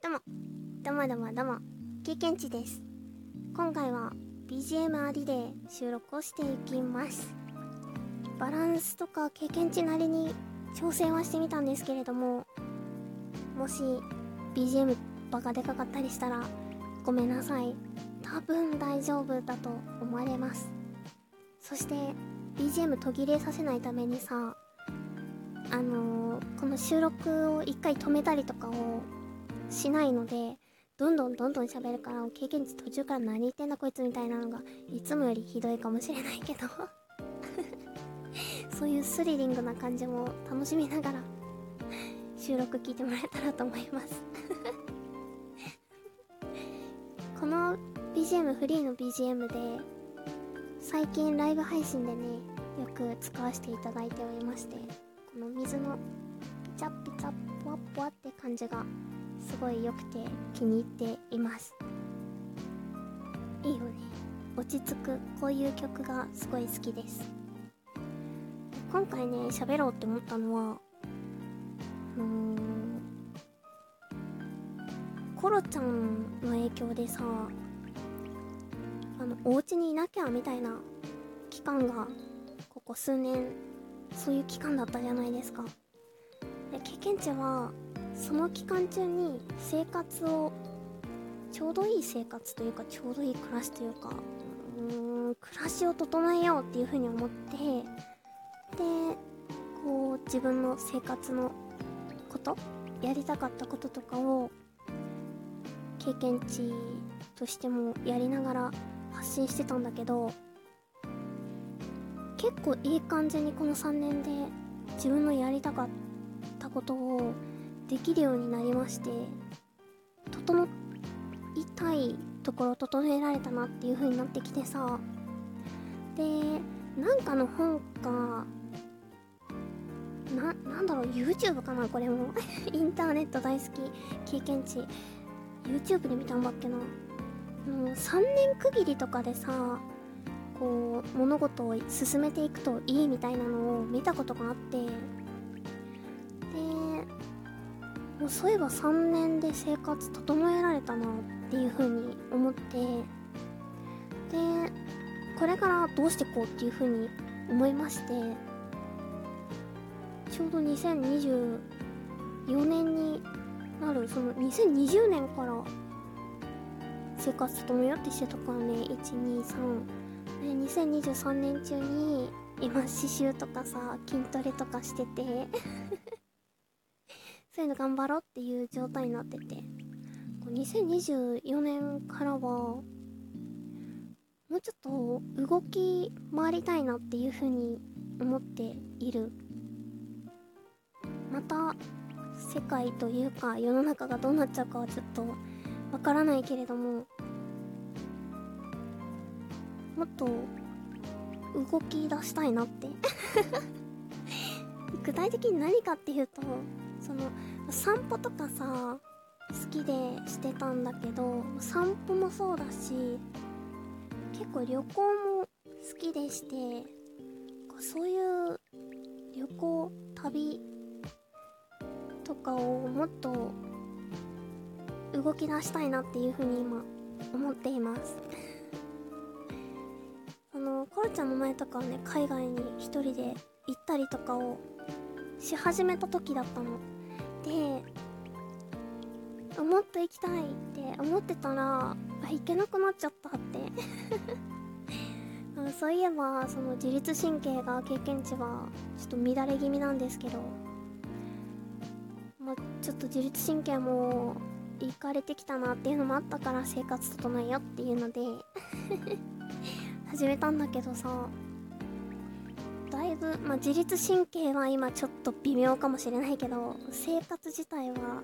どうも、どうもどうもどうも、経験値です。今回は BGM ありで収録をしていきます。バランスとか経験値なりに調整はしてみたんですけれども、もし BGM バカでかかったりしたらごめんなさい。多分大丈夫だと思われます。そして BGM 途切れさせないためにさ、あのーこの収録を一回止めたりとかをしないので、どんどんどんどん喋るから、経験値途中から何言ってんだこいつみたいなのが、いつもよりひどいかもしれないけど、そういうスリリングな感じも楽しみながら、収録聞いてもらえたらと思います。この BGM、フリーの BGM で、最近ライブ配信でね、よく使わせていただいておりまして、この水のピチャピチャポワポワって感じがすごい良くて気に入っています。いいよね。落ち着く。こういう曲がすごい好きです。今回ね喋ろうって思ったのはうーんコロちゃんの影響でさあのお家にいなきゃみたいな期間がここ数年そういう期間だったじゃないですか。で経験値はその期間中に生活をちょうどいい生活というかちょうどいい暮らしというかうーん暮らしを整えようっていうふうに思ってでこう自分の生活のことやりたかったこととかを経験値としてもやりながら発信してたんだけど結構いい感じにこの3年で自分のやりたかったことをできるようになりまして整いたいところ整えられたなっていう風になってきてさ。でなんかの本かななんだろう YouTube かなこれも。インターネット大好き。経験値。YouTube で見たんだっけな。もう3年区切りとかでさこう物事を進めていくといいみたいなのを見たことがあって。そういえば3年で生活整えられたなっていう風に思ってでこれからどうしてこうっていう風に思いましてちょうど2024年になるその2020年から生活整えようってしてたからね123で2023年中に今刺繍とかさ筋トレとかしてて。そういうの頑張ろうっていう状態になってて2024年からはもうちょっと動き回りたいなっていうふうに思っている。また世界というか世の中がどうなっちゃうかはちょっとわからないけれどももっと動き出したいなって。具体的に何かっていうとその散歩とかさ好きでしてたんだけど散歩もそうだし結構旅行も好きでしてそういう旅行旅とかをもっと動き出したいなっていうふうに今思っています。あのコロちゃんの前とかはね海外に一人で行ったりとかをし始めた時だったの。でもっと行きたいって思ってたらあ行けなくなっちゃったって。そういえばその自律神経が経験値はちょっと乱れ気味なんですけどまあちょっと自律神経もいかれてきたなっていうのもあったから生活整えよっていうので 始めたんだけどさいぶ、まあ、自律神経は今ちょっと微妙かもしれないけど生活自体は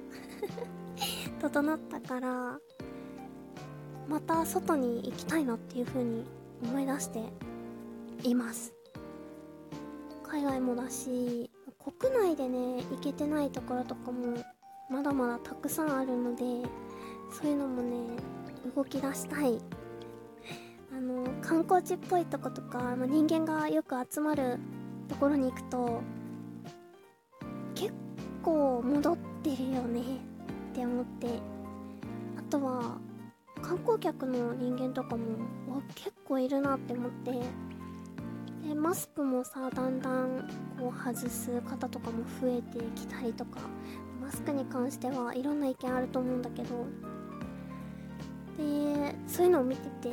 整ったからまた外に行きたいなっていう風に思い出しています。海外もだし国内でね行けてないところとかもまだまだたくさんあるのでそういうのもね動き出したい観光地っぽいとことかあ人間がよく集まるところに行くと結構戻ってるよねって思って。あとは観光客の人間とかも結構いるなって思って。でマスクもさだんだんこう外す方とかも増えてきたりとか。マスクに関してはいろんな意見あると思うんだけどでそういうのを見てて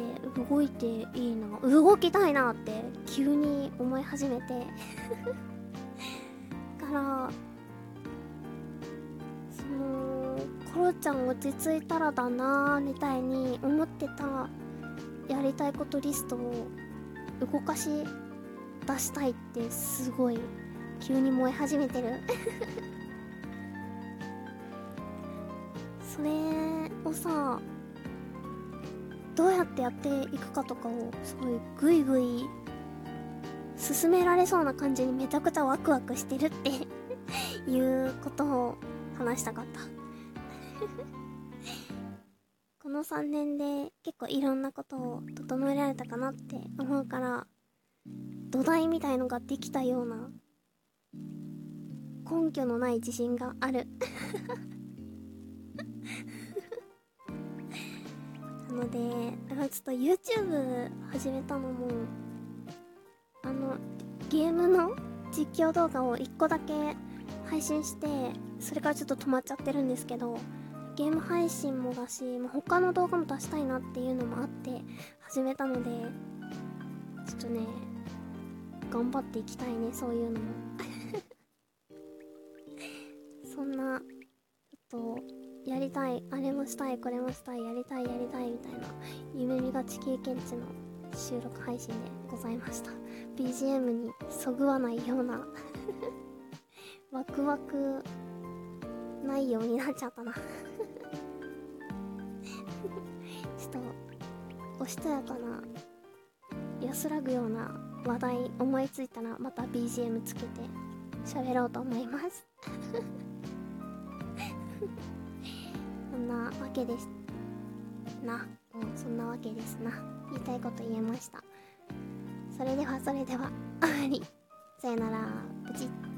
動いていいな動きたいなって急に思い始めて。からそのコロちゃん落ち着いたらだなみたいに思ってたやりたいことリストを動かし出したいってすごい急に燃え始めてる。それをさどうやってやっていくかとかをすごいグイグイ進められそうな感じにめちゃくちゃワクワクしてるって いうことを話したかった。この3年で結構いろんなことを整えられたかなって思うから土台みたいのができたような根拠のない自信がある。のでだからちょっと YouTube 始めたのもあのゲームの実況動画を1個だけ配信してそれからちょっと止まっちゃってるんですけどゲーム配信もだし、まあ、他の動画も出したいなっていうのもあって始めたのでちょっとね頑張っていきたいねそういうのも。そんなちょっとやりたいあれもしたいこれもしたいやりたいやりたいみたいな夢見がち経験値の収録配信でございました。BGM にそぐわないような ワクワク内容になっちゃったな。ちょっとおしとやかな安らぐような話題思いついたらまた BGM つけて喋ろうと思います。けです。な。うんそんなわけですな。言いたいこと言えました。それではそれでは。終わり。さよなら。プチッ。